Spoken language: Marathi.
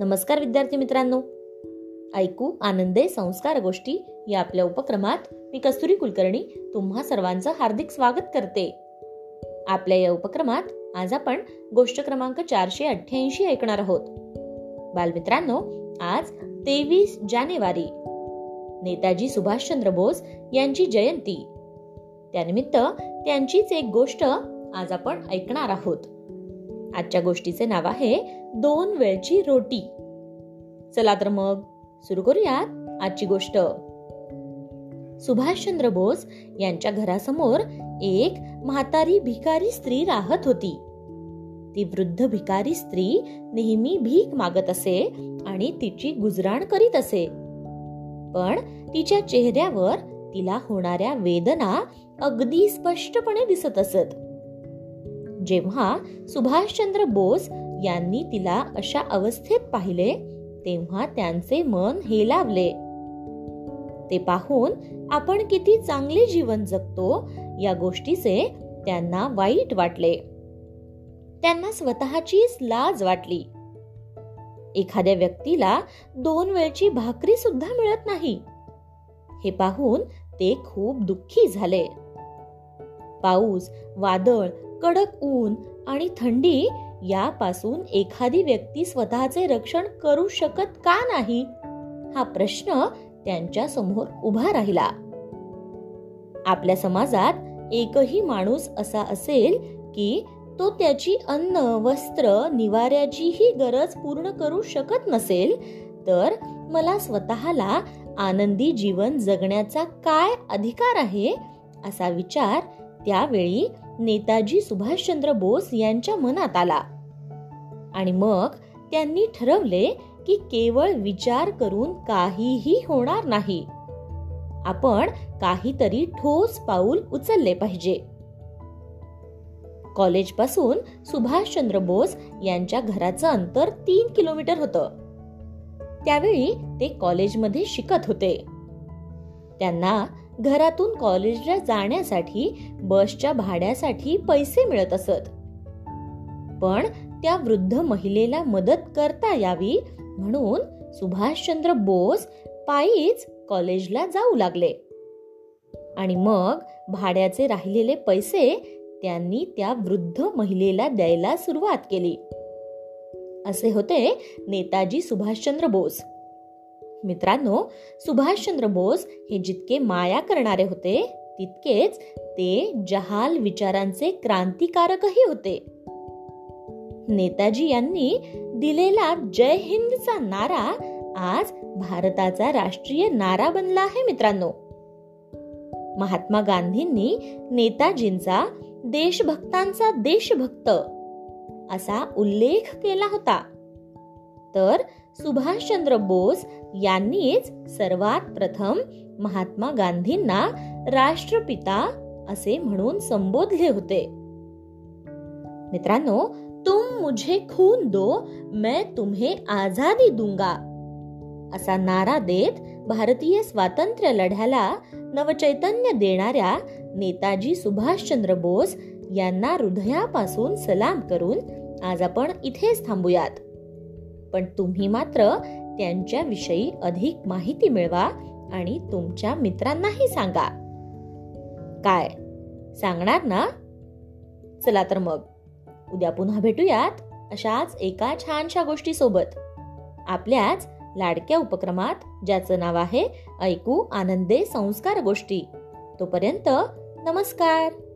नमस्कार विद्यार्थी मित्रांनो. ऐकू आनंदे संस्कार गोष्टी या आपल्या उपक्रमात मी कस्तुरी कुलकर्णी तुम्हा सर्वांचं हार्दिक स्वागत करते. आपल्या या उपक्रमात आज आपण गोष्ट क्रमांक चारशे अठ्ठ्याऐंशी ऐकणार आहोत. बालमित्रांनो आज तेवीस जानेवारी. नेताजी सुभाषचंद्र बोस यांची जयंती. त्यानिमित्त त्यांचीच एक गोष्ट आज आपण ऐकणार आहोत. आजच्या गोष्टीचे नाव आहे दोन वेळची रोटी. चला तर मग सुरू करूयात आजची गोष्ट. सुभाषचंद्र बोस यांच्या घरासमोर एक म्हातारी भिकारी स्त्री राहत होती. ती वृद्ध भिकारी स्त्री नेहमी भीक मागत असे आणि तिची गुजराण करीत असे. पण तिच्या चेहऱ्यावर तिला होणाऱ्या वेदना अगदी स्पष्टपणे दिसत असत. जेव्हा सुभाषचंद्र बोस यांनी तिला अशा अवस्थेत पाहिले तेव्हा त्यांचे मन हेलावले. ते पाहून आपण किती चांगले जीवन जगतो या गोष्टीचे त्यांना वाईट वाटले. त्यांना स्वतःचीच लाज वाटली. एखाद्या व्यक्तीला दोन वेळची भाकरी सुद्धा मिळत नाही. हे पाहून ते खूप दुःखी झाले. पाऊस वादळ कडक ऊन आणि थंडी यापासून एखादी व्यक्ती स्वतःचे रक्षण करू शकत का नाही? हा प्रश्न त्यांच्यासमोर उभा राहिला. आपल्या समाजात एकही माणूस असा असेल की तो त्याची अन्न वस्त्र निवाऱ्याचीही गरज पूर्ण करू शकत नसेल तर मला स्वतःला आनंदी जीवन जगण्याचा काय अधिकार आहे असा विचार त्यावेळी नेताजी सुभाषचंद्र बोस यांच्या मनात आला. आणि मग त्यांनी ठरवले की केवळ विचार करून काहीही होणार नाही. आपण काहीतरी ठोस पाऊल उचलले पाहिजे. कॉलेजपासून सुभाषचंद्र बोस यांच्या घराचं अंतर तीन किलोमीटर होतं. त्यावेळी ते कॉलेजमध्ये शिकत होते. त्यांना घरातून कॉलेजला जाण्यासाठी बसच्या भाड्यासाठी पैसे मिळत असत. पण त्या वृद्ध महिलेला मदत करता यावी म्हणून सुभाषचंद्र बोस पायीच कॉलेजला जाऊ लागले. आणि मग भाड्याचे राहिलेले पैसे त्यांनी त्या वृद्ध महिलेला द्यायला सुरुवात केली. असे होते नेताजी सुभाषचंद्र बोस. मित्रांनो सुभाषचंद्र बोस हे जितके माया करणारे होते तितकेच ते जहाल विचारांचे क्रांतिकारकही होते. नेताजी यांनी दिलेला जय हिंदचा नारा आज भारताचा राष्ट्रीय नारा बनला आहे मित्रांनो. महात्मा गांधींनी नेताजींचा देशभक्तांचा देशभक्त असा उल्लेख केला होता. तर सुभाषचंद्र बोस यांनीच सर्वात प्रथम महात्मा गांधींना राष्ट्रपिता असे म्हणून संबोधले होते. मित्रांनो तुम मुझे खून दो मैं तुम्हें आझादी दूंगा. असा नारा देत भारतीय स्वातंत्र्य लढ्याला नवचैतन्य देणाऱ्या नेताजी सुभाषचंद्र बोस यांना हृदयापासून सलाम करून आज आपण इथेच थांबूयात. पण तुम्ही मात्र त्यांच्याविषयी अधिक माहिती मिळवा आणि तुमच्या मित्रांनाही सांगा. काय? सांगणार ना? चला तर मग. उद्या पुन्हा भेटूयात अशाच एका छानशा गोष्टी सोबत आपल्याच लाडक्या उपक्रमात ज्याचं नाव आहे ऐकू आनंदे संस्कार गोष्टी. तोपर्यंत नमस्कार.